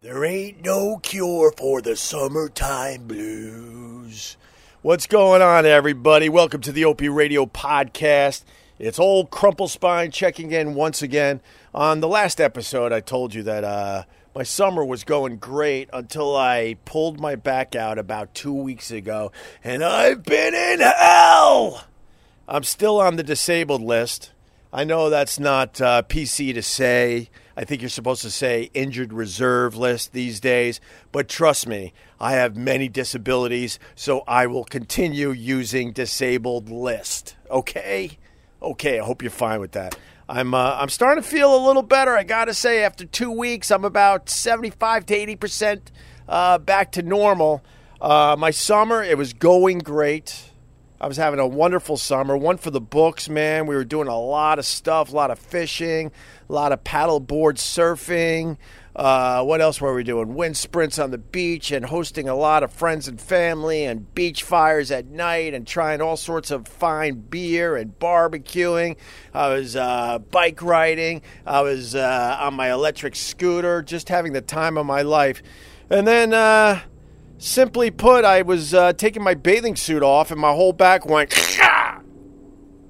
There ain't no cure for the summertime blues. What's going on, everybody? Welcome to the Opie Radio Podcast. It's old Crumple Spine checking in once again. On the last episode, I told you that uh, my summer was going great until I pulled my back out about two weeks ago, and I've been in hell. I'm still on the disabled list. I know that's not uh, PC to say. I think you're supposed to say injured reserve list these days. But trust me, I have many disabilities, so I will continue using disabled list. Okay? Okay, I hope you're fine with that. I'm uh, I'm starting to feel a little better. I gotta say, after two weeks, I'm about 75 to 80 percent uh, back to normal. Uh, my summer, it was going great. I was having a wonderful summer. One for the books, man. We were doing a lot of stuff, a lot of fishing, a lot of paddleboard surfing. Uh, what else were we doing? Wind sprints on the beach and hosting a lot of friends and family and beach fires at night and trying all sorts of fine beer and barbecuing. I was uh, bike riding. I was uh, on my electric scooter, just having the time of my life. And then uh, Simply put, I was uh, taking my bathing suit off and my whole back went,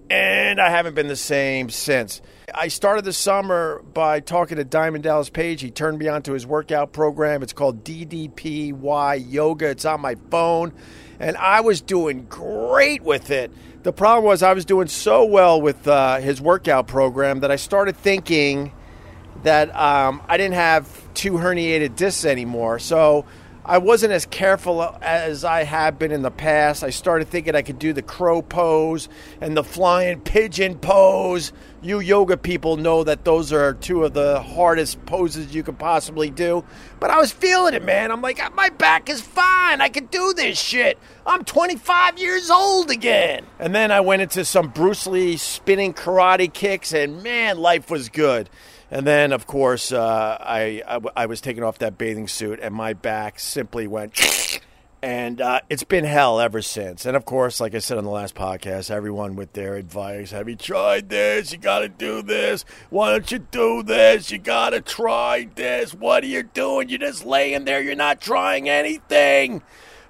and I haven't been the same since. I started the summer by talking to Diamond Dallas Page. He turned me on to his workout program. It's called DDPY Yoga. It's on my phone, and I was doing great with it. The problem was I was doing so well with uh, his workout program that I started thinking that um, I didn't have two herniated discs anymore. So I wasn't as careful as I have been in the past. I started thinking I could do the crow pose and the flying pigeon pose. You yoga people know that those are two of the hardest poses you could possibly do. But I was feeling it, man. I'm like, my back is fine. I can do this shit. I'm 25 years old again. And then I went into some Bruce Lee spinning karate kicks, and man, life was good. And then, of course, uh, I, I, I was taking off that bathing suit, and my back simply went. And uh, it's been hell ever since. And of course, like I said on the last podcast, everyone with their advice have you tried this? You got to do this. Why don't you do this? You got to try this. What are you doing? You're just laying there. You're not trying anything.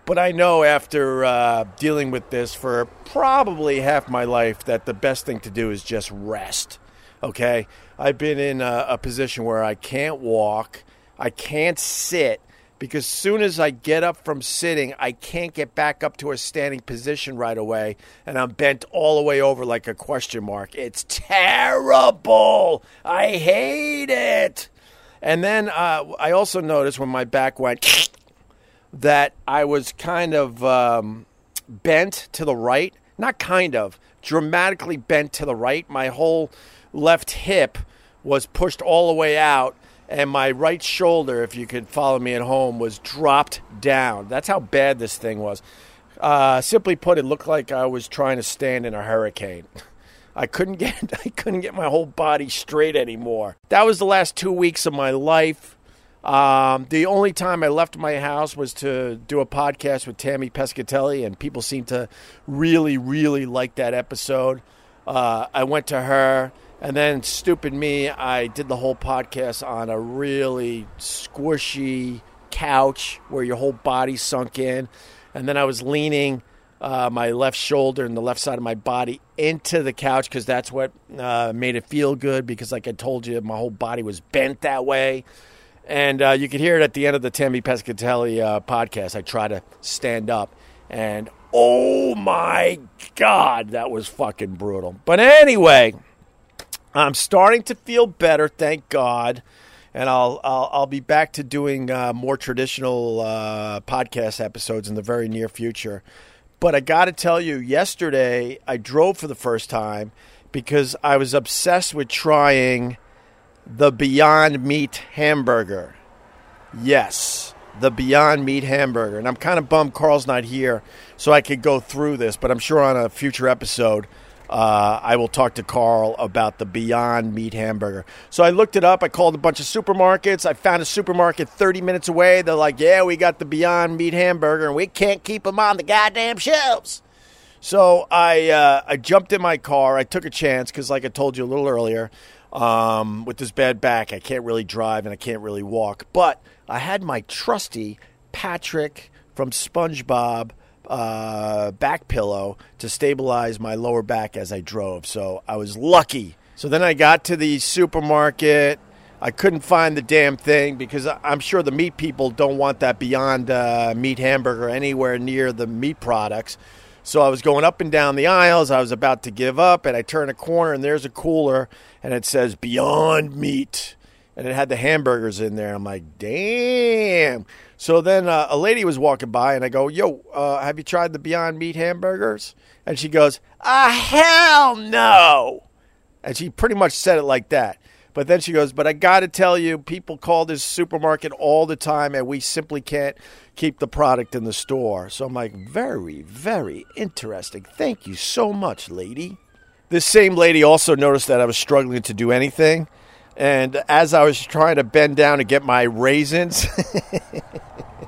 But I know after uh, dealing with this for probably half my life that the best thing to do is just rest. Okay? I've been in a, a position where I can't walk, I can't sit because soon as I get up from sitting, I can't get back up to a standing position right away, and I'm bent all the way over like a question mark. It's terrible. I hate it. And then uh, I also noticed when my back went that I was kind of um, bent to the right. Not kind of, dramatically bent to the right. My whole left hip was pushed all the way out, and my right shoulder, if you could follow me at home, was dropped down. That's how bad this thing was. Uh, simply put, it looked like I was trying to stand in a hurricane. I couldn't get I couldn't get my whole body straight anymore. That was the last two weeks of my life. Um, the only time I left my house was to do a podcast with Tammy Pescatelli, and people seemed to really, really like that episode. Uh, I went to her. And then, stupid me, I did the whole podcast on a really squishy couch where your whole body sunk in. And then I was leaning uh, my left shoulder and the left side of my body into the couch because that's what uh, made it feel good. Because, like I told you, my whole body was bent that way. And uh, you could hear it at the end of the Tammy Pescatelli uh, podcast. I try to stand up, and oh my God, that was fucking brutal. But anyway. I'm starting to feel better, thank God, and I'll I'll, I'll be back to doing uh, more traditional uh, podcast episodes in the very near future. But I got to tell you, yesterday I drove for the first time because I was obsessed with trying the Beyond Meat hamburger. Yes, the Beyond Meat hamburger, and I'm kind of bummed Carl's not here so I could go through this, but I'm sure on a future episode uh, I will talk to Carl about the Beyond Meat hamburger. So I looked it up. I called a bunch of supermarkets. I found a supermarket 30 minutes away. They're like, yeah, we got the Beyond Meat hamburger, and we can't keep them on the goddamn shelves. So I uh, I jumped in my car. I took a chance because, like I told you a little earlier, um, with this bad back. I can't really drive and I can't really walk. But I had my trusty Patrick from SpongeBob uh, back pillow to stabilize my lower back as I drove. So I was lucky. So then I got to the supermarket. I couldn't find the damn thing because I'm sure the meat people don't want that Beyond uh, Meat hamburger anywhere near the meat products. So I was going up and down the aisles. I was about to give up, and I turn a corner, and there's a cooler, and it says Beyond Meat, and it had the hamburgers in there. I'm like, damn. So then uh, a lady was walking by, and I go, Yo, uh, have you tried the Beyond Meat hamburgers? And she goes, Ah, hell no. And she pretty much said it like that. But then she goes, But I got to tell you, people call this supermarket all the time, and we simply can't keep the product in the store. So I'm like, Very, very interesting. Thank you so much, lady. This same lady also noticed that I was struggling to do anything. And as I was trying to bend down to get my raisins,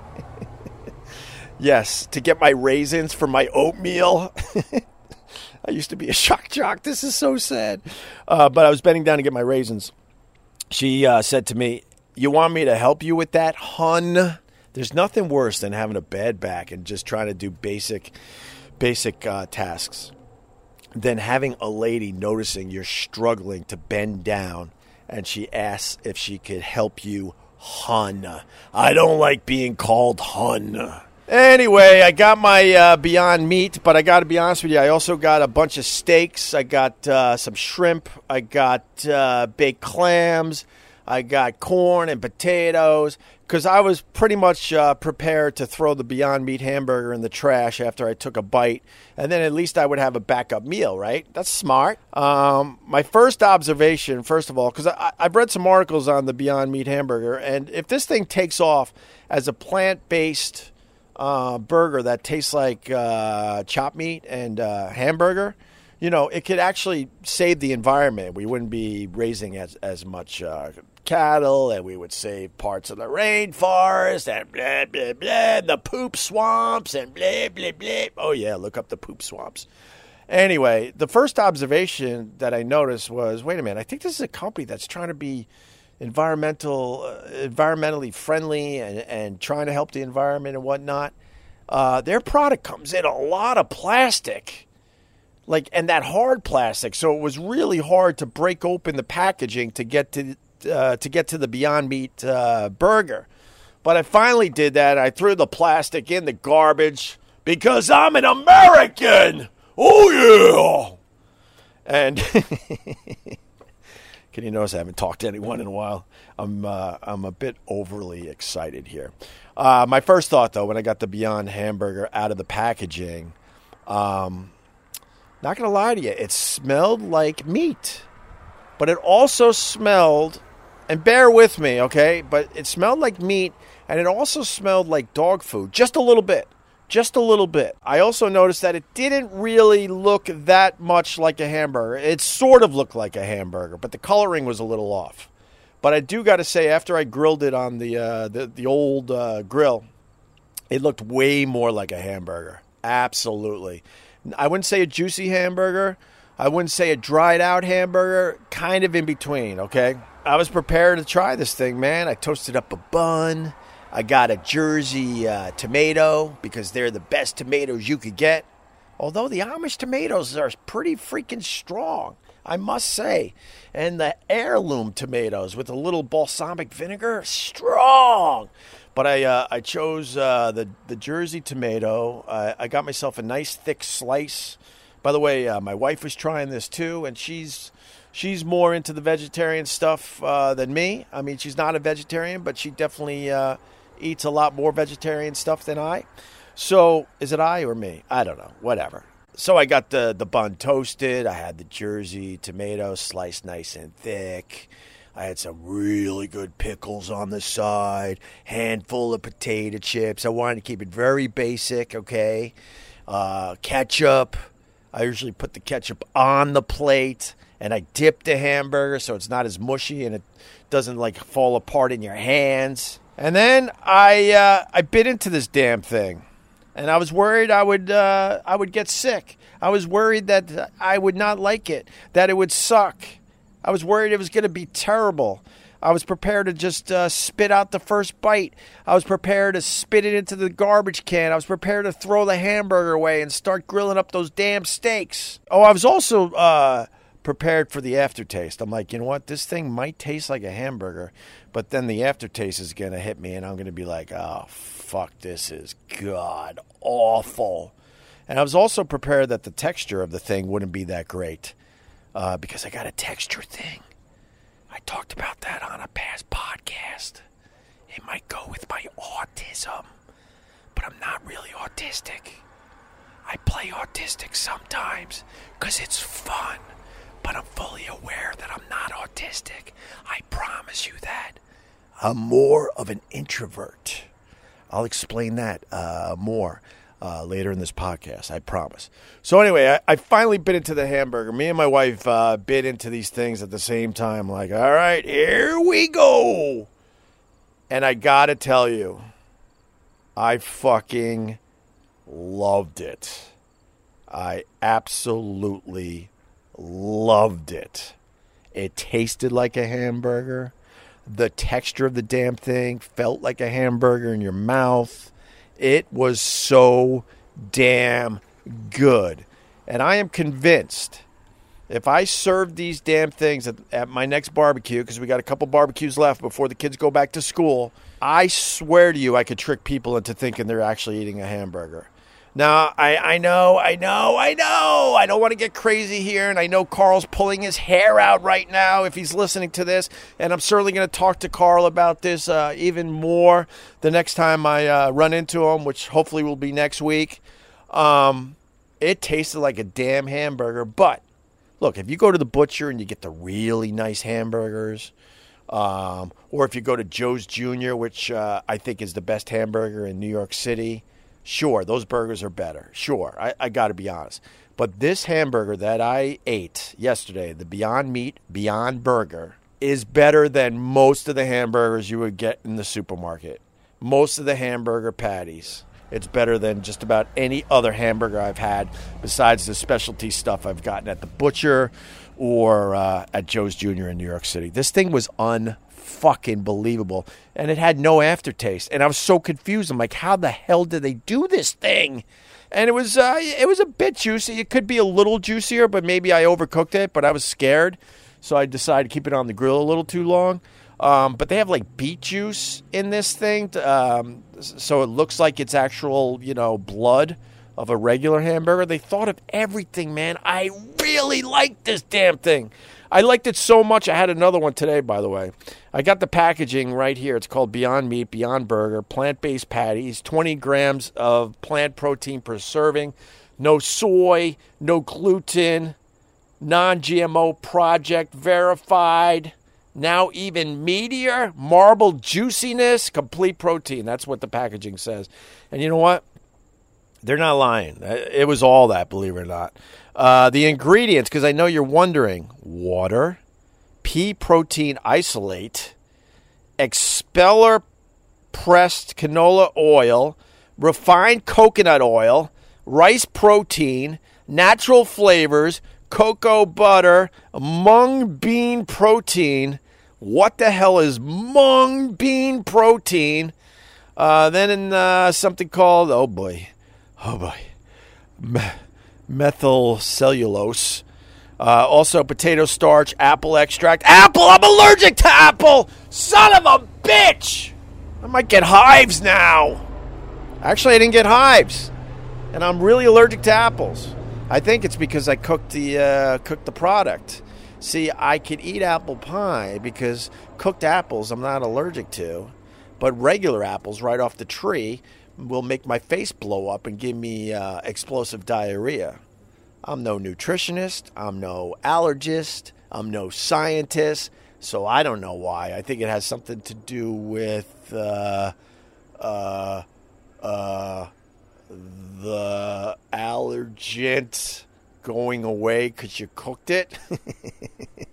yes, to get my raisins for my oatmeal. I used to be a shock jock. This is so sad. Uh, but I was bending down to get my raisins. She uh, said to me, You want me to help you with that, hun? There's nothing worse than having a bad back and just trying to do basic, basic uh, tasks than having a lady noticing you're struggling to bend down and she asks if she could help you, hun. I don't like being called hun. Anyway, I got my uh, Beyond Meat, but I got to be honest with you, I also got a bunch of steaks. I got uh, some shrimp. I got uh, baked clams. I got corn and potatoes because I was pretty much uh, prepared to throw the Beyond Meat hamburger in the trash after I took a bite, and then at least I would have a backup meal, right? That's smart. Um, my first observation, first of all, because I've read some articles on the Beyond Meat hamburger, and if this thing takes off as a plant based uh, burger that tastes like uh, chopped meat and uh, hamburger, you know, it could actually save the environment. We wouldn't be raising as, as much uh, cattle and we would save parts of the rainforest and blah, blah, blah, the poop swamps and blah, blah, blah. Oh, yeah, look up the poop swamps. Anyway, the first observation that I noticed was wait a minute, I think this is a company that's trying to be environmental, uh, environmentally friendly and, and trying to help the environment and whatnot. Uh, their product comes in a lot of plastic like and that hard plastic so it was really hard to break open the packaging to get to uh, to get to the Beyond Meat uh, burger. But I finally did that. I threw the plastic in the garbage because I'm an American. Oh, yeah. And can you notice I haven't talked to anyone in a while? I'm, uh, I'm a bit overly excited here. Uh, my first thought, though, when I got the Beyond hamburger out of the packaging, um, not to lie to you, it smelled like meat. But it also smelled and bear with me, okay? But it smelled like meat and it also smelled like dog food, just a little bit. Just a little bit. I also noticed that it didn't really look that much like a hamburger. It sort of looked like a hamburger, but the coloring was a little off. But I do got to say, after I grilled it on the uh, the, the old uh, grill, it looked way more like a hamburger. Absolutely. I wouldn't say a juicy hamburger. I wouldn't say a dried out hamburger. Kind of in between, okay? I was prepared to try this thing, man. I toasted up a bun. I got a Jersey uh, tomato because they're the best tomatoes you could get. Although the Amish tomatoes are pretty freaking strong, I must say. And the heirloom tomatoes with a little balsamic vinegar, strong. But I uh, I chose uh, the the Jersey tomato. I got myself a nice thick slice. By the way, uh, my wife was trying this too, and she's she's more into the vegetarian stuff uh, than me. I mean, she's not a vegetarian, but she definitely uh, eats a lot more vegetarian stuff than I. So, is it I or me? I don't know. Whatever. So I got the the bun toasted. I had the Jersey tomato sliced nice and thick. I had some really good pickles on the side, handful of potato chips. I wanted to keep it very basic, okay? Uh, ketchup. I usually put the ketchup on the plate and I dip the hamburger so it's not as mushy and it doesn't like fall apart in your hands. And then I uh, I bit into this damn thing, and I was worried I would uh, I would get sick. I was worried that I would not like it, that it would suck. I was worried it was going to be terrible. I was prepared to just uh, spit out the first bite. I was prepared to spit it into the garbage can. I was prepared to throw the hamburger away and start grilling up those damn steaks. Oh, I was also uh, prepared for the aftertaste. I'm like, you know what? This thing might taste like a hamburger, but then the aftertaste is going to hit me, and I'm going to be like, oh, fuck, this is god awful. And I was also prepared that the texture of the thing wouldn't be that great uh, because I got a texture thing. I talked about that on a past podcast. It might go with my autism, but I'm not really autistic. I play autistic sometimes because it's fun, but I'm fully aware that I'm not autistic. I promise you that. I'm more of an introvert. I'll explain that uh, more uh, later in this podcast. I promise. So anyway, I, I, finally bit into the hamburger. Me and my wife uh, bit into these things at the same time. Like, all right, here we go. And I gotta tell you, I fucking loved it. I absolutely loved it. It tasted like a hamburger. The texture of the damn thing felt like a hamburger in your mouth. It was so damn good. And I am convinced if I serve these damn things at, at my next barbecue, because we got a couple barbecues left before the kids go back to school, I swear to you, I could trick people into thinking they're actually eating a hamburger. Now, I, I know, I know, I know. I don't want to get crazy here, and I know Carl's pulling his hair out right now if he's listening to this, and I'm certainly going to talk to Carl about this uh, even more the next time I uh, run into him, which hopefully will be next week. Um, it tasted like a damn hamburger, but look, if you go to the butcher and you get the really nice hamburgers, um, or if you go to Joe's Jr., which uh, I think is the best hamburger in New York City Sure, those burgers are better. Sure, I, I got to be honest. But this hamburger that I ate yesterday, the Beyond Meat Beyond Burger, is better than most of the hamburgers you would get in the supermarket. Most of the hamburger patties. It's better than just about any other hamburger I've had besides the specialty stuff I've gotten at the butcher or uh, at Joe's Jr. in New York City. This thing was un fucking believable. And it had no aftertaste. And I was so confused. I'm like, how the hell did they do this thing? And it was uh, it was a bit juicy. It could be a little juicier, but maybe I overcooked it. But I was scared, so I decided to keep it on the grill a little too long. Um, but they have like beet juice in this thing, um, so it looks like it's actual, you know, blood of a regular hamburger. They thought of everything, man. I really like this damn thing. I liked it so much. I had another one today, by the way. I got the packaging right here. It's called Beyond Meat, Beyond Burger, plant based patties, 20 grams of plant protein per serving, no soy, no gluten, non GMO project verified. Now, even meatier, marble juiciness, complete protein. That's what the packaging says. And you know what? They're not lying. It was all that, believe it or not. Uh, the ingredients, because I know you're wondering water, pea protein isolate, expeller pressed canola oil, refined coconut oil, rice protein, natural flavors, cocoa butter, mung bean protein. What the hell is mung bean protein? Uh, then in uh, something called, oh boy, oh boy, methyl cellulose. Uh, also, potato starch, apple extract. Apple! I'm allergic to apple! Son of a bitch! I might get hives now. Actually, I didn't get hives, and I'm really allergic to apples. I think it's because I cooked the uh, cooked the product. See, I could eat apple pie because cooked apples I'm not allergic to, but regular apples right off the tree will make my face blow up and give me uh, explosive diarrhea. I'm no nutritionist, I'm no allergist, I'm no scientist, so I don't know why. I think it has something to do with uh, uh, uh, the allergent going away because you cooked it.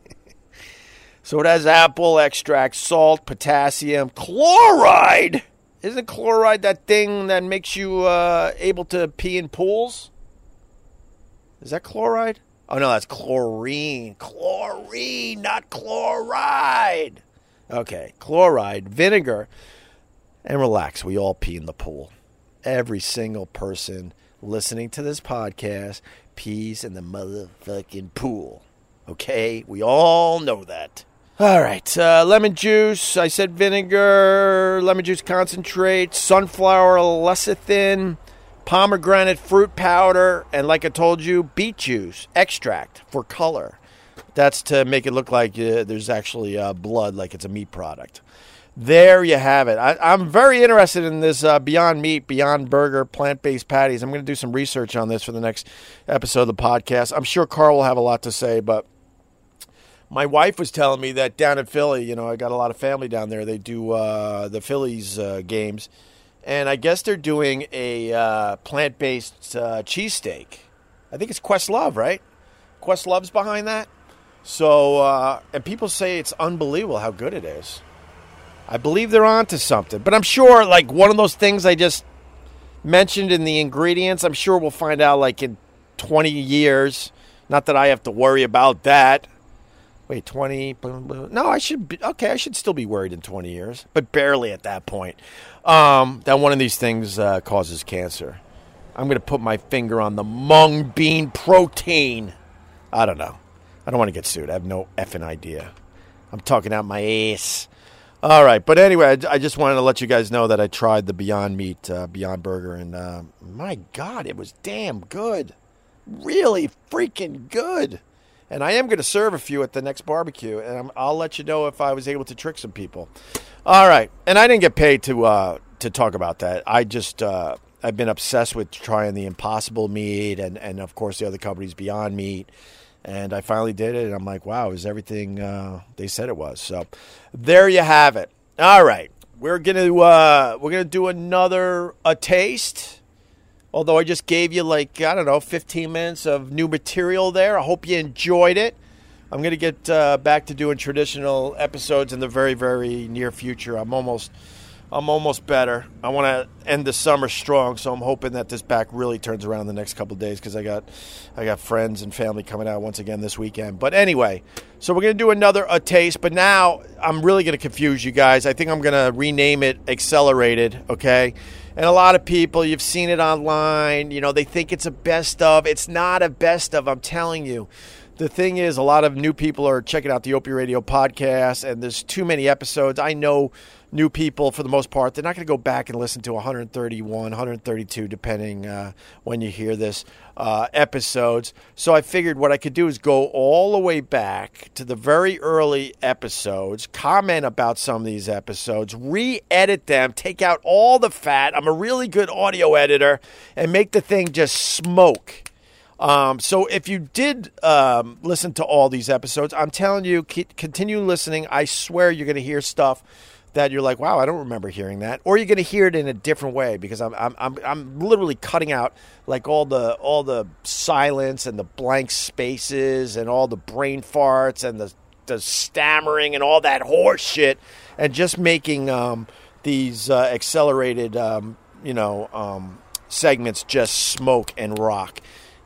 so it has apple extract, salt, potassium, chloride. Isn't chloride that thing that makes you uh, able to pee in pools? Is that chloride? Oh no, that's chlorine. Chlorine, not chloride. Okay, chloride, vinegar, and relax. We all pee in the pool. Every single person listening to this podcast pees in the motherfucking pool. Okay, we all know that. All right, uh, lemon juice. I said vinegar, lemon juice concentrate, sunflower lecithin, pomegranate fruit powder, and like I told you, beet juice extract for color. That's to make it look like uh, there's actually uh, blood, like it's a meat product. There you have it. I, am very interested in this uh, Beyond Meat, Beyond Burger, plant based patties. I'm going to do some research on this for the next episode of the podcast. I'm sure Carl will have a lot to say, but my wife was telling me that down in Philly, you know, I got a lot of family down there. They do uh, the Phillies uh, games, and I guess they're doing a uh, plant based uh, cheesesteak. I think it's Questlove, right? Questlove's behind that. So, uh, and people say it's unbelievable how good it is. I believe they're onto something. But I'm sure, like, one of those things I just mentioned in the ingredients, I'm sure we'll find out, like, in 20 years. Not that I have to worry about that. Wait, 20? No, I should be, okay, I should still be worried in 20 years, but barely at that point. Um, that one of these things uh, causes cancer. I'm going to put my finger on the mung bean protein. I don't know. I don't want to get sued. I have no effing idea. I'm talking out my ass. All right, but anyway, I, I, just wanted to let you guys know that I tried the Beyond Meat, uh, Beyond Burger, and uh, my God, it was damn good. Really freaking good. And I am going to serve a few at the next barbecue, and i will let you know if I was able to trick some people. All right, and I didn't get paid to uh, to talk about that. I just uh, I've been obsessed with trying the Impossible Meat, and and of course the other companies Beyond Meat and I finally did it, and I'm like, wow, is everything uh, they said it was? So there you have it. All right, we're gonna uh, we're gonna do another a taste. Although I just gave you like I don't know 15 minutes of new material there. I hope you enjoyed it. I'm gonna get uh, back to doing traditional episodes in the very very near future. I'm almost I'm almost better. I want to end the summer strong, so I'm hoping that this back really turns around in the next couple days because I got I got friends and family coming out once again this weekend. But anyway, so we're gonna do another a taste, but now I'm really gonna confuse you guys. I think I'm gonna rename it Accelerated. Okay. And a lot of people, you've seen it online, you know, they think it's a best of. It's not a best of, I'm telling you the thing is, a lot of new people are checking out the Opie Radio podcast, and there's too many episodes. I know new people, for the most part, they're not going to go back and listen to 131, 132, depending uh, when you hear this uh, episodes. So I figured what I could do is go all the way back to the very early episodes, comment about some of these episodes, re edit them, take out all the fat. I'm a really good audio editor, and make the thing just smoke. Um, so if you did um, listen to all these episodes, I'm telling you, continue listening. I swear you're going to hear stuff that you're like, wow, I don't remember hearing that, or you're going to hear it in a different way because I'm, I'm, I'm, I'm literally cutting out like all the all the silence and the blank spaces and all the brain farts and the the stammering and all that horse shit, and just making um, these uh, accelerated, um, you know, um, segments just smoke and rock.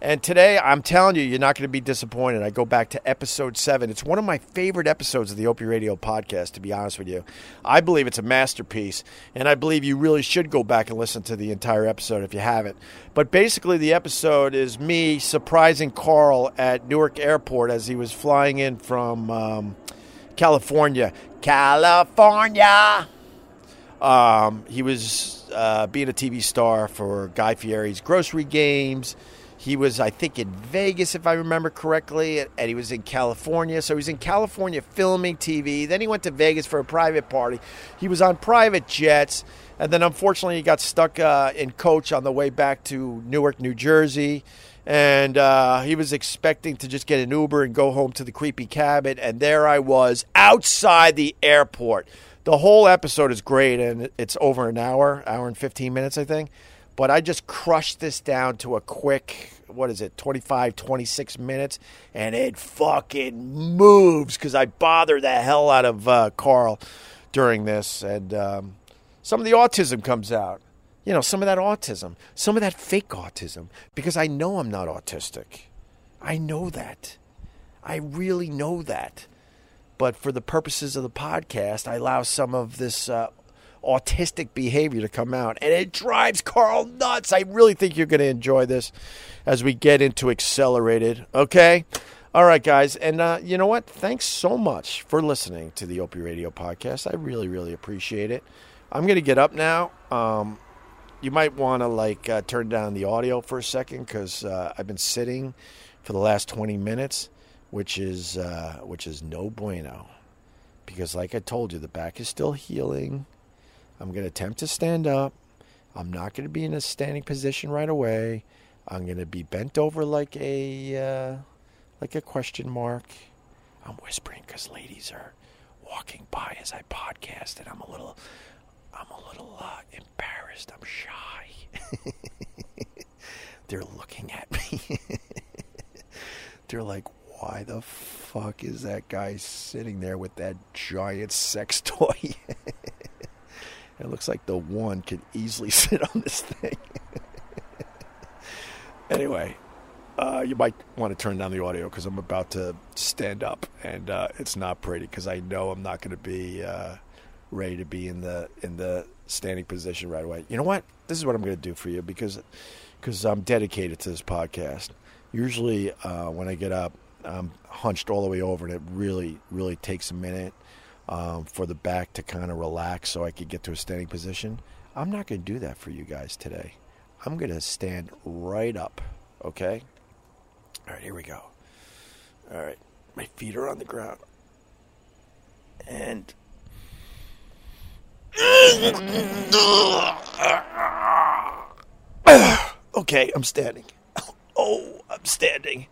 And today, I'm telling you, you're not going to be disappointed. I go back to episode seven. It's one of my favorite episodes of the Opie Radio podcast, to be honest with you. I believe it's a masterpiece, and I believe you really should go back and listen to the entire episode if you haven't. But basically, the episode is me surprising Carl at Newark Airport as he was flying in from um, California. California! Um, he was uh, being a TV star for Guy Fieri's grocery games he was, I think, in Vegas, if I remember correctly, and he was in California. So he was in California filming TV. Then he went to Vegas for a private party. He was on private jets. And then unfortunately, he got stuck uh, in coach on the way back to Newark, New Jersey. And uh, he was expecting to just get an Uber and go home to the creepy cabin. And there I was outside the airport. The whole episode is great, and it's over an hour, hour and 15 minutes, I think. But I just crushed this down to a quick, what is it, 25, 26 minutes, and it fucking moves because I bother the hell out of uh, Carl during this. And um, some of the autism comes out. You know, some of that autism, some of that fake autism, because I know I'm not autistic. I know that. I really know that. But for the purposes of the podcast, I allow some of this uh, autistic behavior to come out. And it drives Carl nuts. I really think you're going to enjoy this as we get into Accelerated. Okay? All right, guys. And uh, you know what? Thanks so much for listening to the Opie Radio podcast. I really, really appreciate it. I'm going to get up now. Um, you might want to like uh, turn down the audio for a second because uh, I've been sitting for the last 20 minutes, which is uh, which is no bueno. Because like I told you, the back is still healing. I'm going to attempt to stand up. I'm not going to be in a standing position right away. I'm going to be bent over like a uh, like a question mark. I'm whispering because ladies are walking by as I podcast, and I'm a little, I'm a little uh, embarrassed. I'm shy. They're looking at me. They're like, why the fuck is that guy sitting there with that giant sex toy? it looks like the one could easily sit on this thing. anyway, uh, you might want to turn down the audio because I'm about to stand up, and uh, it's not pretty because I know I'm not going to be uh, ready to be in the in the standing position right away. You know what? This is what I'm going to do for you because because I'm dedicated to this podcast. Usually, uh, when I get up, I'm hunched all the way over, and it really really takes a minute um, for the back to kind of relax so I could get to a standing position. I'm not going to do that for you guys today. I'm going to stand right up. Okay. All right, here we go. All right, my feet are on the ground. And. okay, I'm standing. Oh, I'm standing.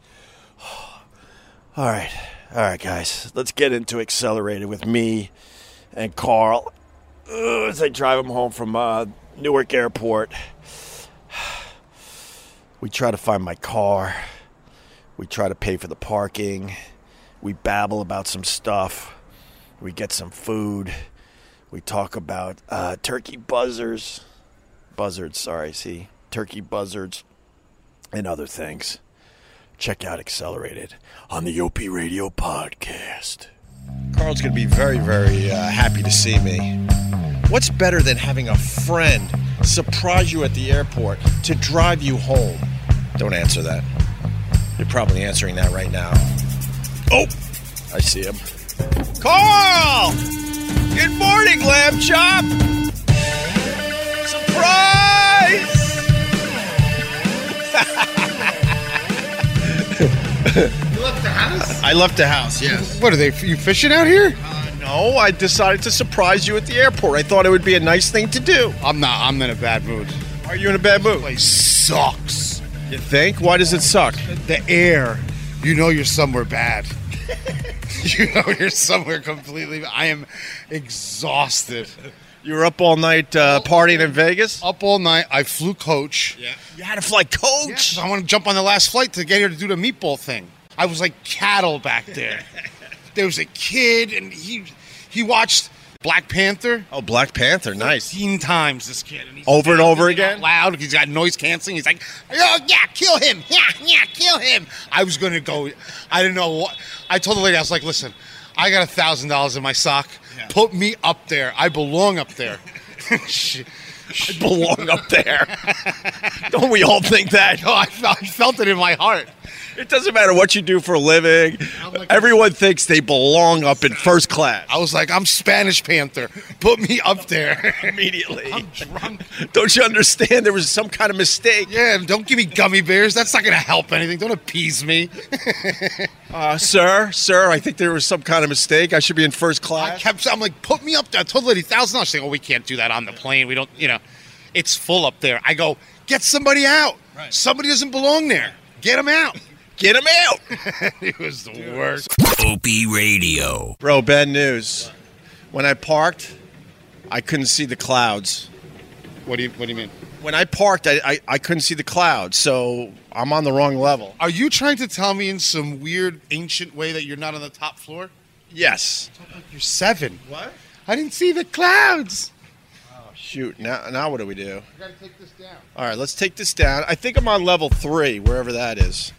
All right, all right, guys, let's get into Accelerated with me and Carl as I drive him home from uh, Newark Airport. We try to find my car. We try to pay for the parking. We babble about some stuff. We get some food. We talk about uh, turkey buzzards. Buzzards, sorry, see? Turkey buzzards and other things. Check out Accelerated on the Opie Radio podcast. Carl's going to be very, very uh, happy to see me. What's better than having a friend surprise you at the airport to drive you home? Don't answer that. You're probably answering that right now. Oh, I see him. Carl! Good morning, Lamb Chop! You left the house? I left the house, yes. What are they? You fishing out here? Uh, no, I decided to surprise you at the airport. I thought it would be a nice thing to do. I'm not. I'm in a bad mood. Are you in a bad mood? Place sucks. You think? Why does it suck? The air. You know you're somewhere bad. you know you're somewhere completely. I am exhausted. You were up all night uh, partying in Vegas? Up all night. I flew coach. Yeah. You had to fly coach? Yes, I want to jump on the last flight to get here to do the meatball thing. I was like cattle back there. there was a kid, and he he watched Black Panther. Oh, Black Panther, nice. 15 times this kid. And he's Over and over again? Loud. He's got noise canceling. He's like, oh, yeah, kill him. Yeah, yeah, kill him. I was going to go. I didn't know what. I told the lady, I was like, listen, I got a $1,000 in my sock. Put me up there. I belong up there. I belong up there. Don't we all think that? I I felt it in my heart. It doesn't matter what you do for a living. Like- Everyone thinks they belong up in first class. I was like, I'm Spanish Panther. Put me up there. Immediately. I'm drunk. Don't you understand? There was some kind of mistake. Yeah, don't give me gummy bears. That's not going to help anything. Don't appease me. Uh, sir, sir, I think there was some kind of mistake. I should be in first class. I kept. I'm like, put me up there. I told the lady thousand dollars. She's like, oh, we can't do that on the plane. We don't. You know, it's full up there. I go, get somebody out. Right. Somebody doesn't belong there. Get them out. Get him out. it was the worst. Opie Radio. Bro, bad news. When I parked, I couldn't see the clouds. What do you What do you mean? When I parked, I, I, I couldn't see the clouds, so I'm on the wrong level. Are you trying to tell me in some weird ancient way that you're not on the top floor? Yes. You're seven. What? I didn't see the clouds. Oh Shoot, now, now what do we do? I gotta take this down. All right, let's take this down. I think I'm on level three, wherever that is.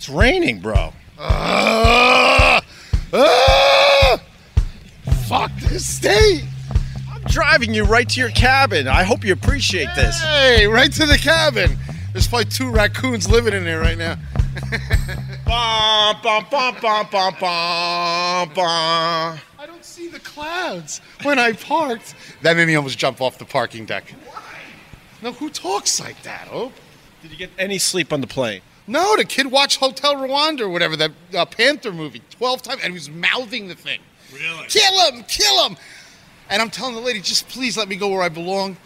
It's raining, bro. Ah! Ah! Fuck this state. I'm driving you right to your cabin. I hope you appreciate this. Hey, right to the cabin. There's probably two raccoons living in there right now. Bum, bum, bum, bum, bum, bum, bum. I don't see the clouds when I parked. That made me almost jump off the parking deck. No, who talks like that, Opie? Did you get any sleep on the plane? No, the kid watched Hotel Rwanda or whatever, that uh, Panther movie, 12 times, and he was mouthing the thing. Really? Kill him! Kill him! And I'm telling the lady, just please let me go where I belong.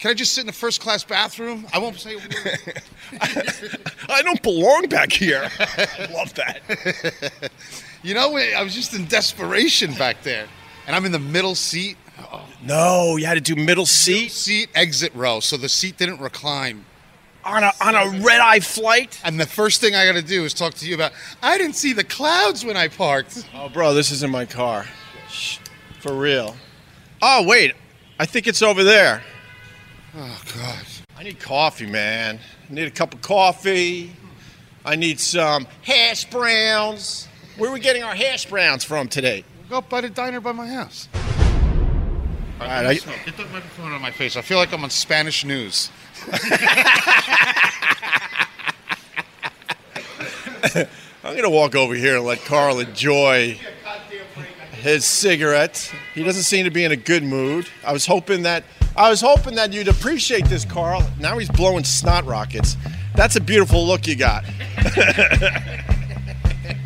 Can I just sit in the first class bathroom? I won't say a word. I don't belong back here. I love that. you know, I was just in desperation back there. And I'm in the middle seat. No, you had to do middle seat Seat exit row, so the seat didn't recline. On a on a red eye flight. And the first thing I got to do is talk to you about. I didn't see the clouds when I parked. Oh, bro, this is in my car. Shh, For real. Oh, wait. I think it's over there. Oh God! I need coffee, man. I need a cup of coffee. I need some hash browns. Where are we getting our hash browns from today? Go up by the diner by my house. All right, I- get that microphone out of my face. I feel like I'm on Spanish news. I'm gonna walk over here and let Carl enjoy his cigarette. He doesn't seem to be in a good mood. I was hoping that I was hoping that you'd appreciate this, Carl. Now he's blowing snot rockets. That's a beautiful look you got.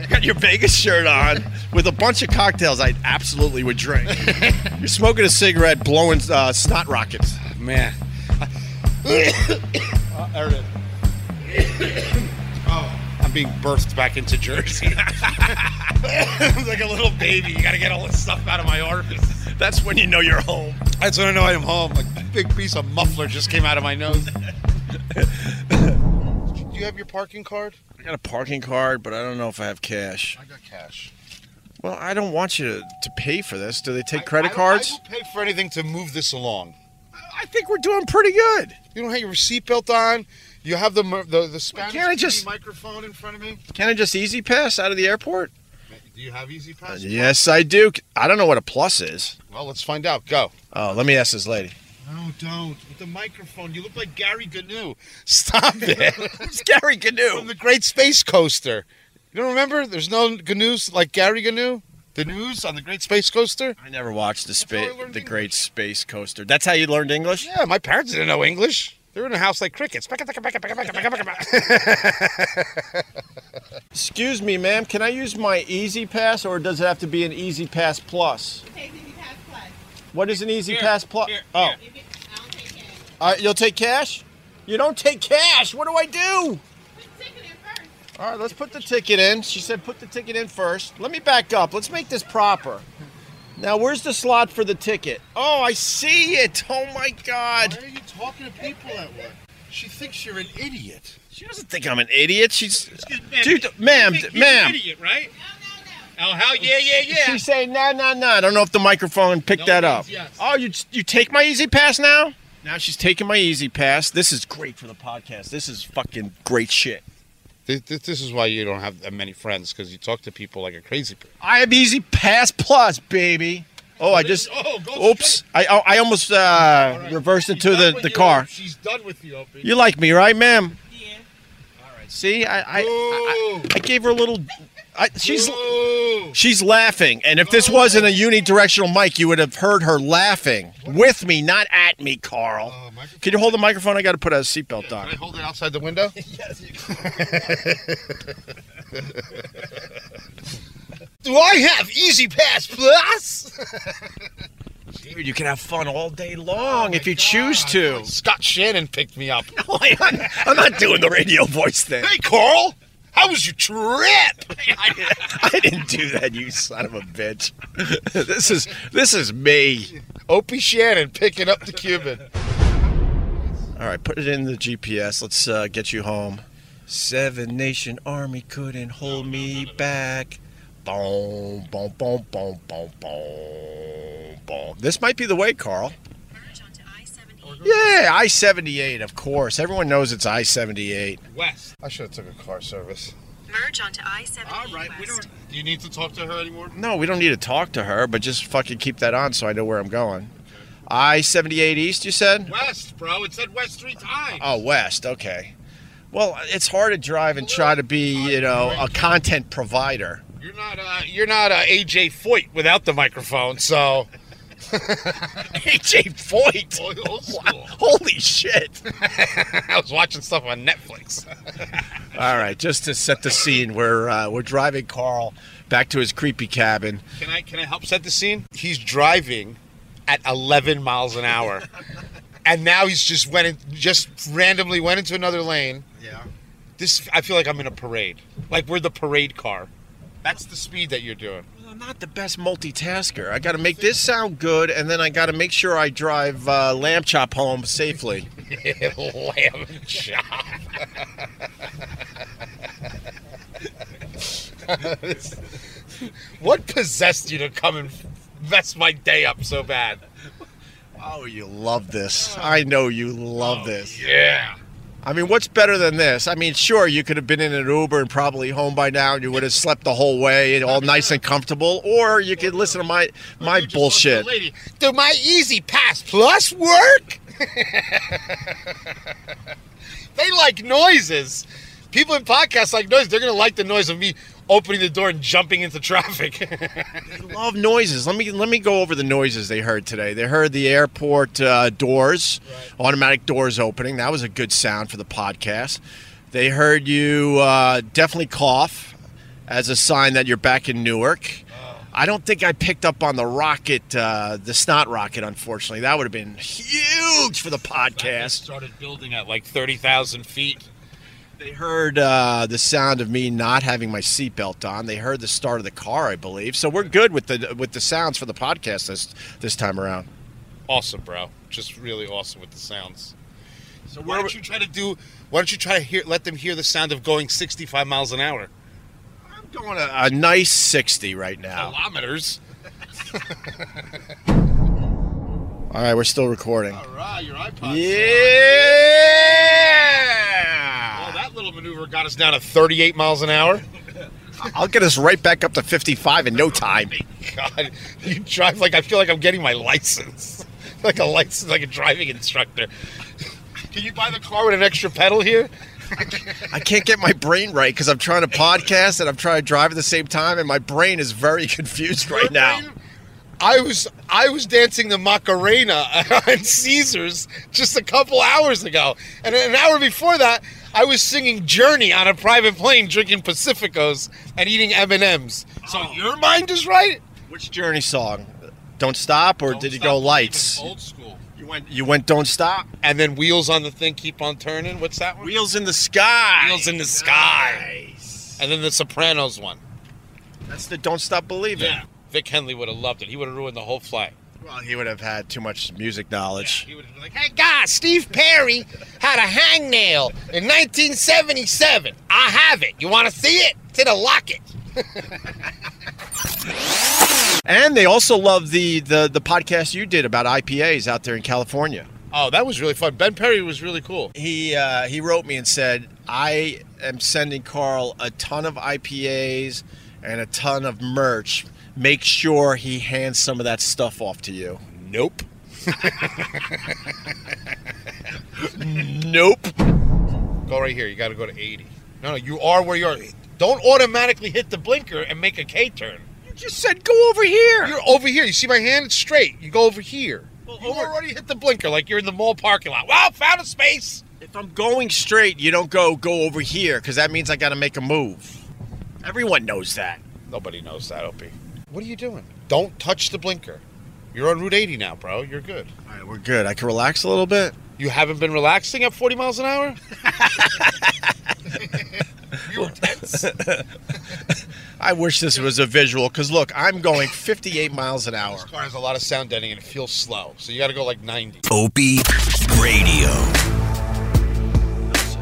Got your Vegas shirt on with a bunch of cocktails I absolutely would drink. You're smoking a cigarette, blowing uh, snot rockets. Man. there it is. Oh, I'm being birthed back into Jersey. I'm like a little baby. You got to get all this stuff out of my orifice. That's when you know you're home. That's when I know I'm home. Like a big piece of muffler just came out of my nose. Do you have your parking card? I got a parking card, but I don't know if I have cash. I got cash. Well, I don't want you to, to pay for this. Do they take I- credit I- cards? I will pay for anything to move this along. I think we're doing pretty good. You don't have your seatbelt on. You have the the, the Spanish can't I just- microphone in front of me. Can I just easy pass out of the airport? Do you have E-ZPass? Yes, I do. I don't know what a plus is. Well, let's find out. Go. Oh, let me ask this lady. No, don't. With the microphone, you look like Gary Gnu. Stop it. It's Gary From the Great Space Coaster. You don't remember? There's no Gnu's like Gary Gnu. The news on the Great Space Coaster. I never watched the how I space, the English. Great Space Coaster. That's how you learned English. Yeah, my parents didn't know English. They were in a house like crickets. Excuse me, ma'am. Can I use my E-ZPass, or does it have to be an E-ZPass Plus? Take Easy Pass Plus. What is an Easy Here, Pass Plus? Oh, here. If it, I don't take cash. uh, you'll take cash? You don't take cash. What do I do? Put the ticket in first. All right, let's put the ticket in. She said put the ticket in first. Let me back up. Let's make this proper. Now, where's the slot for the ticket? Oh, I see it. Oh my God. Why are you talking to people at work? She thinks you're an idiot. She doesn't think I'm an idiot. She's, Man, dude, you ma'am, think d- he's ma'am. An idiot, right? Oh, hell yeah, yeah, yeah. She's saying no, no, no. I don't know if the microphone picked No that up. yes. Oh, you you take my E-ZPass now? Now she's taking my E-ZPass. This is great for the podcast. This is fucking great shit. This, this- this is why you don't have that many friends because you talk to people like a crazy person. I have E-ZPass Plus, baby. Oh, I just. Oh, go Oops! I I I almost uh, reversed into the, the car. She's done with you, Opie. You like me, right, ma'am? Yeah. All right. See, I I, I, I gave her a little. I, she's Ooh. she's laughing, and if this wasn't a unidirectional mic, you would have heard her laughing with me, not at me, Carl. Uh, Can you hold the microphone? I got to put a seatbelt Can I on. hold it outside the window? yes. Do I have E-ZPass Plus? Dude, you can have fun all day long if you choose to. Scott Shannon picked me up. I'm not doing the radio voice thing. Hey, Carl, how was your trip? I didn't do that, you son of a bitch. This is this is me. Opie Shannon picking up the Cuban. All right, put it in the GPS. Let's uh, get you home. Seven Nation Army couldn't hold me back. Boom, boom, boom, boom, boom, boom, boom. This might be the way, Carl. Merge onto I-78. Yeah, I 78, of course. Everyone knows it's I 78. West. I should have took a car service. Merge onto I-78 All right, we don't. Do you need to talk to her anymore? No, we don't need to talk to her, but just fucking keep that on so I know where I'm going. I 78 East, you said? West, bro. It said West three times. Oh, West, okay. Well, it's hard to drive and try to be, you know, a content provider. You're not. Uh, you're not uh, AJ Foyt without the microphone. So. AJ. Old school. Holy shit. I was watching stuff on Netflix. All right, just to set the scene, we're uh, we're driving Carl back to his creepy cabin. Can I can I help set the scene? He's driving at 11 miles an hour, and now he's just went in, just randomly went into another lane. Yeah. This I feel like I'm in a parade, like we're the parade car. That's the speed that you're doing. I'm not the best multitasker. I got to make this sound good, and then I got to make sure I drive uh, Lamb Chop home safely. Lamb chop. what possessed you to come and mess my day up so bad? Oh, you love this. I know you love this. Yeah. I mean, what's better than this? I mean, sure, you could have been in an Uber and probably home by now, and you would have slept the whole way, all nice and comfortable. Or you could listen to my my bullshit. Lady, do my E-ZPass Plus work? they like noises. People in podcasts like noise. They're gonna like the noise of me opening the door and jumping into traffic. They love noises. Let me let me go over the noises they heard today. They heard the airport uh, doors, automatic doors opening. That was a good sound for the podcast. They heard you uh, definitely cough as a sign that you're back in Newark. I don't think I picked up on the rocket, uh, the snot rocket. Unfortunately, that would have been huge for the podcast. started building at like thirty thousand feet. They heard uh, the sound of me not having my seatbelt on. They heard the start of the car, I believe. So we're good with the with the sounds for the podcast this this time around. Awesome, bro. Just really awesome with the sounds. So Why don't you try to do? Why don't you try to hear? Let them hear the sound of going sixty-five miles an hour. I'm going a, a nice sixty right now. Kilometers. All right, we're still recording. All right, your iPod. Yeah. Well, that little maneuver got us down to 38 miles an hour. I'll get us right back up to fifty-five in no time. God, you drive like I feel like I'm getting my license, like a license, like a driving instructor. Can you buy the car with an extra pedal here? I can't get my brain right because I'm trying to podcast and I'm trying to drive at the same time, and my brain is very confused right now. I was I was dancing the Macarena on Caesars just a couple hours ago, and an hour before that, I was singing Journey on a private plane, drinking Pacificos and eating M and M's. So your mind is right. Which Journey song? Don't stop, or did you go lights? Old school. You went. You went. Don't stop. And then wheels on the thing keep on turning. What's that one? Wheels in the sky. Wheels in the sky. And then the Sopranos one. That's the Don't Stop Believing. Vic Henley would have loved it. He would have ruined the whole flight. Well, he would have had too much music knowledge. He would have been like, hey, guys, Steve Perry had a hangnail in 1977. I have it. You want to see it? It's in a locket. And they also love the, the the podcast you did about IPAs out there in California. Oh, that was really fun. Ben Perry was really cool. He uh, he wrote me and said, "I am sending Carl a ton of IPAs and a ton of merch. Make sure he hands some of that stuff off to you." Nope. Nope. Go right here. You got to go to 80. No, no, you are where you are. Don't automatically hit the blinker and make a K turn. You just said go over here. You're over here. You see my hand? It's straight. You go over here. Well, you over- already hit the blinker like you're in the mall parking lot. Wow, found a space. If I'm going straight, you don't go go over here because that means I got to make a move. Everyone knows that. Nobody knows that, Opie. What are you doing? Don't touch the blinker. You're on Route 80 now, bro. You're good. All right, we're good. I can relax a little bit. You haven't been relaxing at 40 miles an hour? You're tense. I wish this was a visual because look, I'm going 58 miles an hour. This car has a lot of sound deadening and it feels slow. So you got to go like 90. Opie Radio.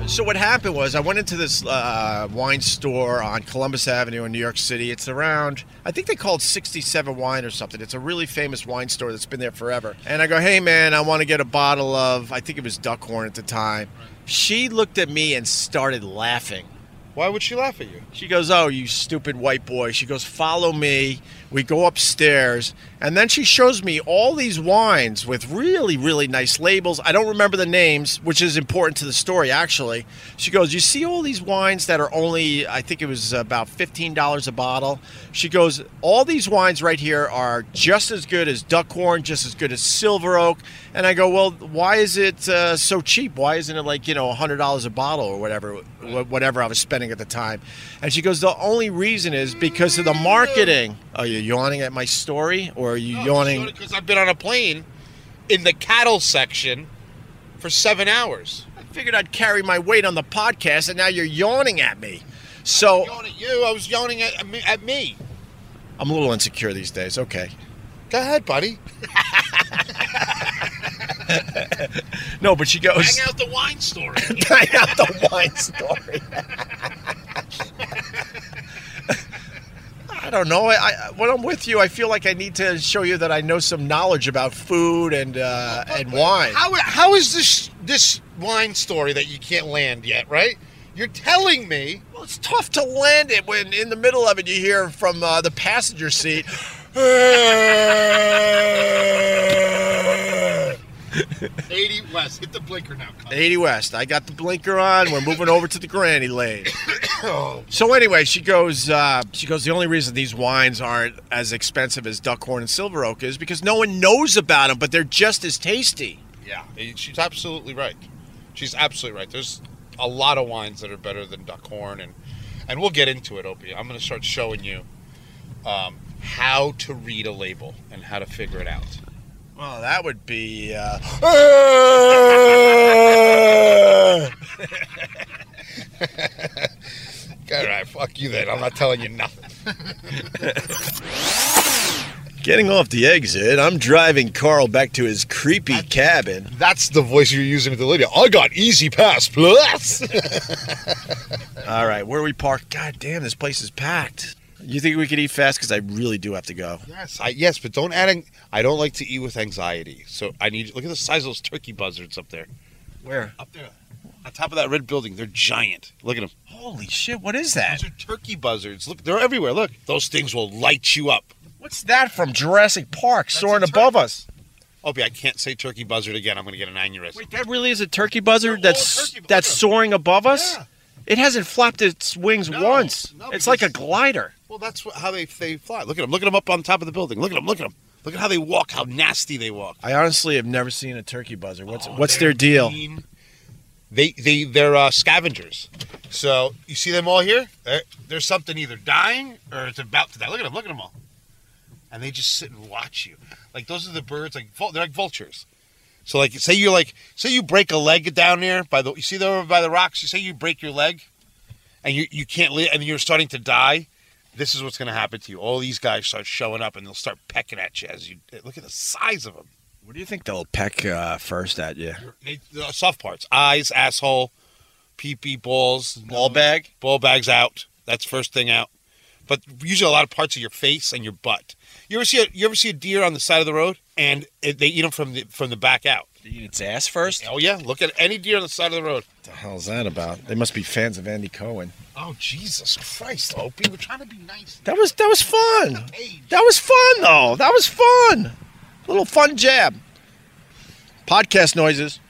So what happened was I went into this uh, wine store on Columbus Avenue in New York City. It's around, I think they called 67 Wine or something. It's a really famous wine store that's been there forever. And I go, hey man, I want to get a bottle of, I think it was Duckhorn at the time. She looked at me and started laughing. Why would she laugh at you? She goes, Oh, you stupid white boy. She goes, Follow me. We go upstairs. And then she shows me all these wines with really, really nice labels. I don't remember the names, which is important to the story, actually. She goes, You see all these wines that are only, I think it was about $15 a bottle? She goes, All these wines right here are just as good as Duckhorn, just as good as Silver Oak. And I go, Well, why is it uh, so cheap? Why isn't it like, you know, $100 a bottle or whatever, whatever I was spending at the time? And she goes, The only reason is because of the marketing. Oh. Are you yawning at my story or are you yawning? Because I've been on a plane in the cattle section for seven hours. I figured I'd carry my weight on the podcast, and now you're yawning at me. So Yawning at you. I was yawning at, at me- at me. I'm a little insecure these days. Okay. Go ahead, buddy. No, but she goes. Hang out the wine story. Hang out the wine story. I don't know. I, I, when I'm with you, I feel like I need to show you that I know some knowledge about food and uh, and wine. How, how is this this wine story that you can't land yet? Right? You're telling me. Well, it's tough to land it when in the middle of it you hear from uh, the passenger seat. 80 West. Hit the blinker now. 80 West. I got the blinker on. We're moving over to the granny lane. So anyway, she goes. Uh, she goes. The only reason these wines aren't as expensive as Duckhorn and Silver Oak is because no one knows about them, but they're just as tasty. Yeah, she's absolutely right. She's absolutely right. There's a lot of wines that are better than Duckhorn, and and we'll get into it, Opie. I'm going to start showing you um, how to read a label and how to figure it out. Well, that would be. Uh, All right, fuck you then. I'm not telling you nothing. Getting off the exit, I'm driving Carl back to his creepy cabin. That's the voice you're using with the lady. I got E-ZPass Plus. All right, where we parked? God damn, this place is packed. You think we could eat fast? Because I really do have to go. yes, I, yes, but don't add. An, I don't like to eat with anxiety, so I need. Look at the size of those turkey buzzards up there. Where? Up there, on top of that red building, they're giant. Look at them. Holy shit! What is that? Those are turkey buzzards. Look, they're everywhere. Look, those things will light you up. What's that from Jurassic Park soaring a above us? Opie, I can't say turkey buzzard again. I'm going to get an aneurysm. Wait, that really is a turkey buzzard that's turkey that's look at 'em. soaring above us? Yeah. It hasn't flapped its wings No, once. no, it's like a glider. Well, that's how they they fly. Look at them. Look at them up on top of the building. Look at them. Look at them. Look at how they walk. How nasty they walk. I honestly have never seen a turkey buzzard. What's Oh, what's their deal? mean. They they they're uh, scavengers. So you see them all here. There- There's something either dying or it's about to die. Look at them. Look at them all. And they just sit and watch you. Like those are the birds. Like they're like vultures. So like say you like say you break a leg down there by the you see there over by the rocks. You say you break your leg, and you you can't live and you're starting to die. This is what's going to happen to you. All these guys start showing up and they'll start pecking at you as you look at the size of them. What do you think they'll peck uh, first at you? They, the soft parts: eyes, asshole, pee pee balls, Ball bag? ball bags out. That's first thing out. But usually a lot of parts of your face and your butt. You ever see a, you ever see a deer on the side of the road and it, they eat them from the from the back out? Eat its ass first? Oh yeah, look at any deer on the side of the road. What the hell's that about? They must be fans of Andy Cohen. Oh Jesus Christ, Opie, we're trying to be nice. That was that was fun. That was fun though. That was fun. Little fun jab. Podcast noises.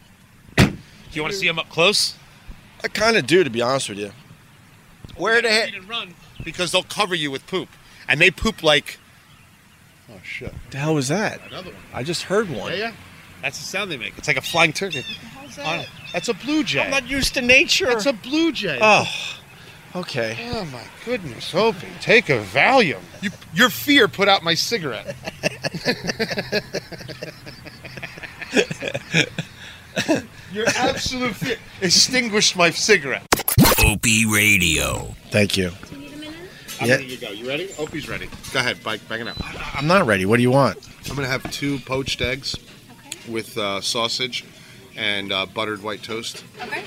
do you want to see them up close? I kind of do, to be honest with you. Where the heck? run because they'll cover you with poop, and they poop like. Oh shit! the hell was that? Another one. I just heard one. Yeah, yeah. That's the sound they make. It's like a flying turkey. How's On that? it. That's a blue jay. I'm not used to nature. That's a blue jay. oh, okay. Oh my goodness, Opie, take a Valium. You, your fear put out my cigarette. your absolute fear extinguished my cigarette. Opie Radio. Thank you. I'm Yeah. ready to go. You ready? Opie's ready. Go ahead, bike, bang it up. I'm not ready. What do you want? I'm gonna have two poached eggs Okay. with uh, sausage and uh, buttered white toast. Okay.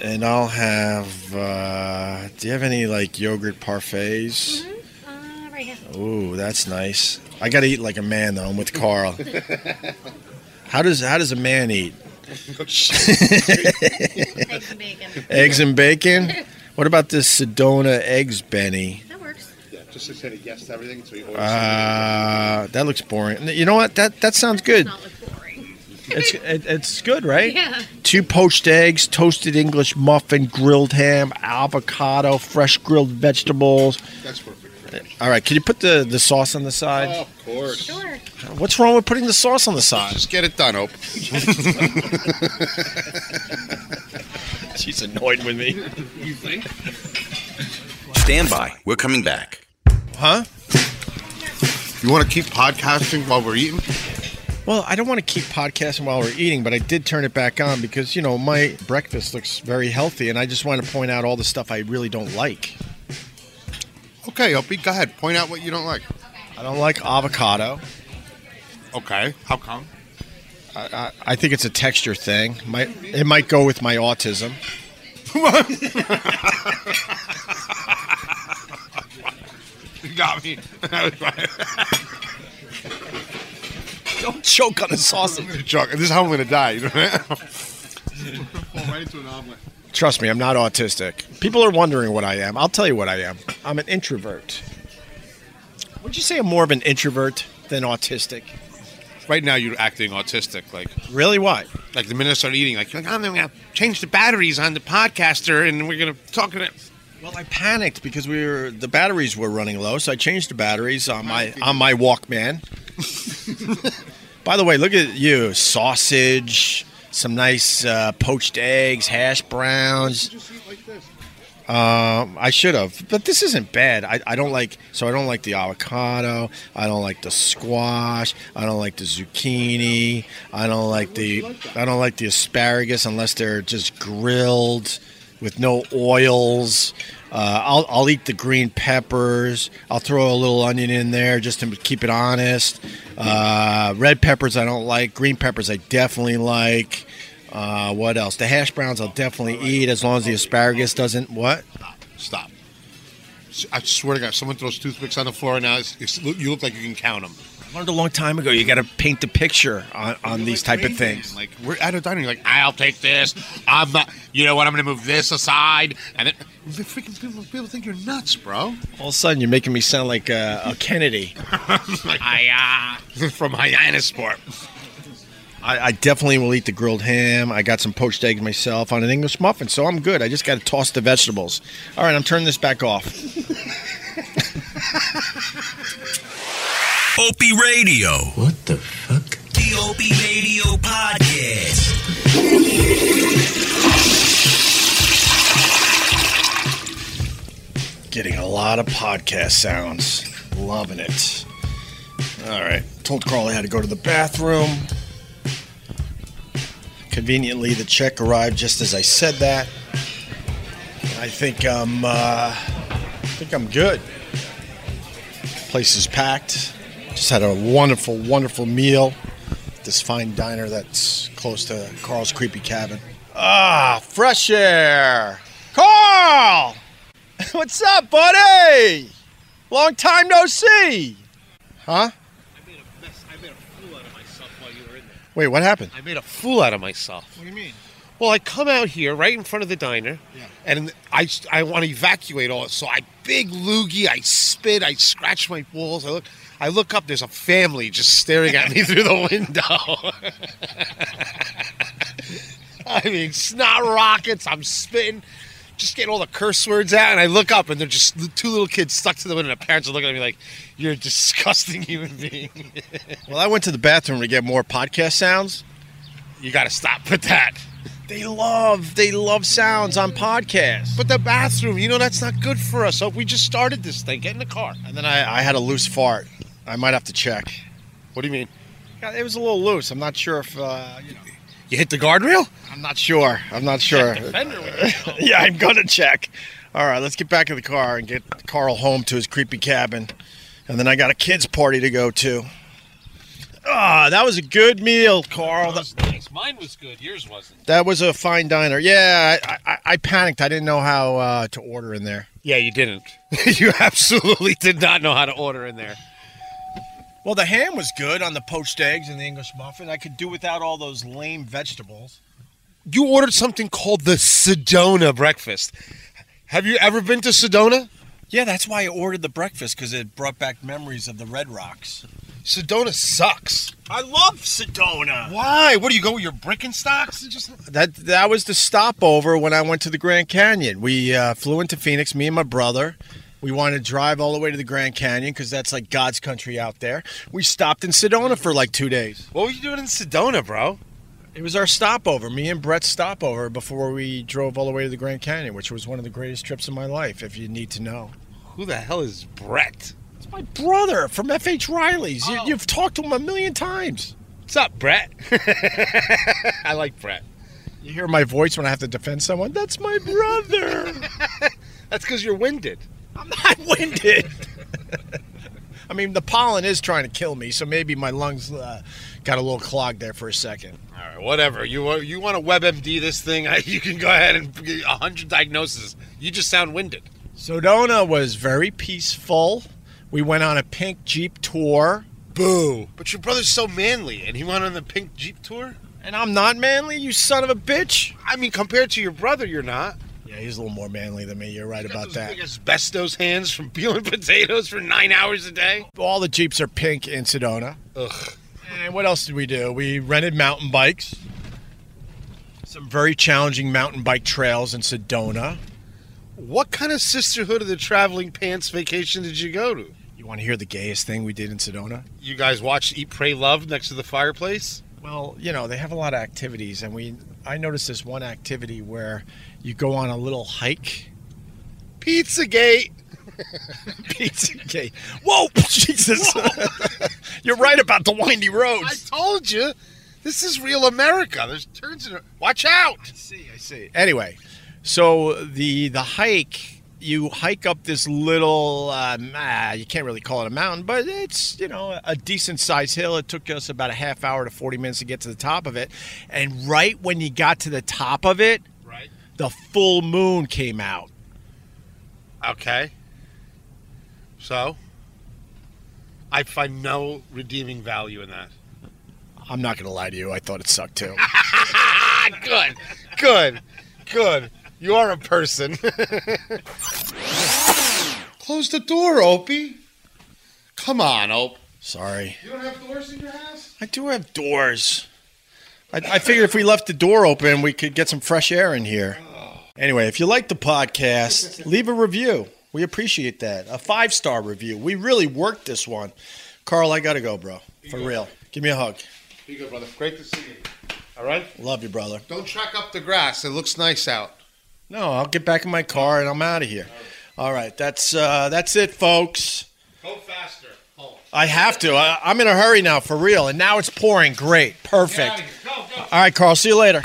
And I'll have. Uh, do you have any like yogurt parfaits? Uh, right here. Ooh, that's nice. I gotta eat like a man though. I'm with Carl. how does how does a man eat? Eggs and bacon. Eggs and bacon. What about this Sedona eggs, Benny? That works. Yeah, just to say yes to everything. So you Uh, that looks boring. You know what? That that sounds good. Not look boring. It's it, it's good, right? Yeah. Two poached eggs, toasted English muffin, grilled ham, avocado, fresh grilled vegetables. That's perfect. All right, can you put the, the sauce on the side? Oh, of course. Sure. What's wrong with putting the sauce on the side? Just get it done, Hope. She's annoyed with me. You think? Stand by. We're coming back. Huh? You want to keep podcasting while we're eating? Well, I don't want to keep podcasting while we're eating, but I did turn it back on because, you know, my breakfast looks very healthy, and I just want to point out all the stuff I really don't like. Okay, Opie, go ahead. Point out what you don't like. I don't like avocado. Okay. How come? I, I, I think it's a texture thing. Might it might go with my autism. You got me. Don't choke on the sausage. Chuck, this is how I'm going to die. You know what? I mean? Fall right into an omelet. Trust me, I'm not autistic. People are wondering what I am. I'll tell you what I am. I'm an introvert. Would you say I'm more of an introvert than autistic? Right now, you're acting autistic. Like, Really? Why? like the minute I start eating, like, you're like I'm going to change the batteries on the podcaster, and we're going to talk it. Well, I panicked because we were the batteries were running low, so I changed the batteries on my on my Walkman. By the way, look at you, sausage, some nice uh, poached eggs, hash browns. Um, I should have, but this isn't bad. I, I don't like so I don't like the avocado. I don't like the squash. I don't like the zucchini. I don't like the I don't like the asparagus unless they're just grilled with no oils. Uh, I'll I'll eat the green peppers. I'll throw a little onion in there just to keep it honest. Uh, red peppers I don't like. Green peppers I definitely like. Uh, what else? The hash browns I'll definitely eat as long as the asparagus doesn't what? Stop. I swear to God, someone throws toothpicks on the floor now, it's, it's, you look like you can count them. I learned a long time ago. You got to paint the picture on, on these type of things. Like we're at a dining, like I'll take this. I'm not. You know what? I'm going to move this aside, and then the freaking people, people think you're nuts, bro. All of a sudden, you're making me sound like uh, a Kennedy. I uh, from Hyannisport. I, I definitely will eat the grilled ham. I got some poached eggs myself on an English muffin, so I'm good. I just got to toss the vegetables. All right, I'm turning this back off. Opie Radio. What the fuck? The Opie Radio Podcast. Getting a lot of podcast sounds. Loving it. All right. Told Carl I had to go to the bathroom. Conveniently, the check arrived just as I said that. I think I'm. Uh, I think I'm good. Place is packed. Just had a wonderful, wonderful meal. at This fine diner that's close to Carl's creepy cabin. Ah, fresh air. Carl. What's up, buddy? Long time no see. Huh? I made a mess. I made a fool out of myself while you were in there. Wait, what happened? I made a fool out of myself. What do you mean? Well, I come out here right in front of the diner, and I, I want to evacuate all. So I big loogie, I spit, I scratch my balls. I look, I look up. There's a family just staring at me through the window. I mean, snot rockets. I'm spitting, just getting all the curse words out, and I look up, and they're just two little kids stuck to the window. And the parents are looking at me like, "You're a disgusting human being. Well, I went to the bathroom to get more podcast sounds. you got to stop with that." They love, they love sounds on podcasts. But the bathroom, you know, that's not good for us. So we just started this thing. Get in the car. And then I, I had a loose fart. I might have to check. What do you mean? Yeah, It was a little loose. I'm not sure if, uh, you know, You hit the guardrail? I'm not sure. I'm not sure. yeah, I'm gonna check. All right, let's get back in the car and get Carl home to his creepy cabin, and then I got a kids' party to go to. Ah, that was a good meal, Carl. That, nice. Mine was good. Yours wasn't. that was a fine diner. Yeah, I, I, I panicked. I didn't know how uh, to order in there. Yeah, you didn't. you absolutely did not know how to order in there. Well, the ham was good on the poached eggs and the English muffin. I could do without all those lame vegetables. You ordered something called the Sedona breakfast. Have you ever been to Sedona? Yeah, that's why I ordered the breakfast because it brought back memories of the Red Rocks. Sedona sucks. I love Sedona. Why? What do you go with your Birkenstocks? It Just That that was the stopover when I went to the Grand Canyon. We uh, flew into Phoenix, me and my brother. We wanted to drive all the way to the Grand Canyon because that's like God's country out there. We stopped in Sedona for like two days. what were you doing in Sedona, bro? It was our stopover, me and Brett's stopover before we drove all the way to the Grand Canyon, which was one of the greatest trips of my life, if you need to know. Who the hell is Brett? It's my brother from FH Riley's. You, oh. you've talked to him a million times. What's up, Brett? I like Brett. You hear my voice when I have to defend someone? That's my brother. That's because you're winded. I'm not winded. I mean, the pollen is trying to kill me, so maybe my lungs uh, got a little clogged there for a second. All right, whatever. You want you want to WebMD this thing? You can go ahead and get a hundred diagnoses. You just sound winded. Sedona was very peaceful. We went on a pink Jeep tour, Boo! But your brother's so manly, and he went on the pink Jeep tour. and I'm not manly, you son of a bitch. I mean, compared to your brother, you're not. Yeah, he's a little more manly than me. You're right about those that. big asbestos hands from peeling potatoes for nine hours a day. All the Jeeps are pink in Sedona. Ugh. And what else did we do? We rented mountain bikes. Some very challenging mountain bike trails in Sedona. What kind of sisterhood of the traveling pants vacation did you go to? You want to hear the gayest thing we did in Sedona? You guys watched Eat, Pray, Love next to the fireplace? Well, you know, they have a lot of activities, and we I noticed this one activity where you go on a little hike. Pizzagate. Pizza gate. Whoa, Jesus! You're right about the windy roads. I told you. This is real America. There's turns in it. Watch out. I see, I see. Anyway, so the the hike, you hike up this little, um, ah, you can't really call it a mountain, but it's you know a decent sized hill. It took us about a half hour to forty minutes to get to the top of it, and right when you got to the top of it, Right. the full moon came out. Okay. So, I find no redeeming value in that. I'm not gonna lie to you, I thought it sucked too. Good, good, good. You are a person. Close the door, Opie. Come on, Ope. Sorry. You don't have doors in your house? I do have doors. I, I figured if we left the door open, we could get some fresh air in here. Oh. Anyway, if you like the podcast, leave a review. We appreciate that. A five star review. We really worked this one. Carl, I got to go, bro. For real. Give me a hug. Be good, brother. Great to see you. All right? Love you, brother. Don't track up the grass. It looks nice out. No, I'll get back in my car and I'm out of here. All right, that's uh, that's it, folks. Go faster. Home. I have to. I, I'm in a hurry now, for real. And now it's pouring. Great. Perfect. Go, go. All right, Carl. See you later.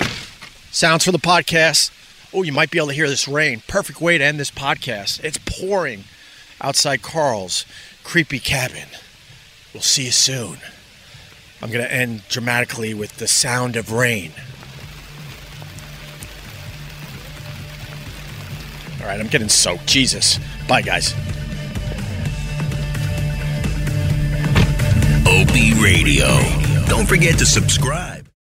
Sounds for the podcast. Oh, you might be able to hear this rain. Perfect way to end this podcast. It's pouring outside Carl's creepy cabin. We'll see you soon. I'm going to end dramatically with the sound of rain. All right, I'm getting soaked. Jesus. Bye, guys. Opie Radio. Don't forget to subscribe.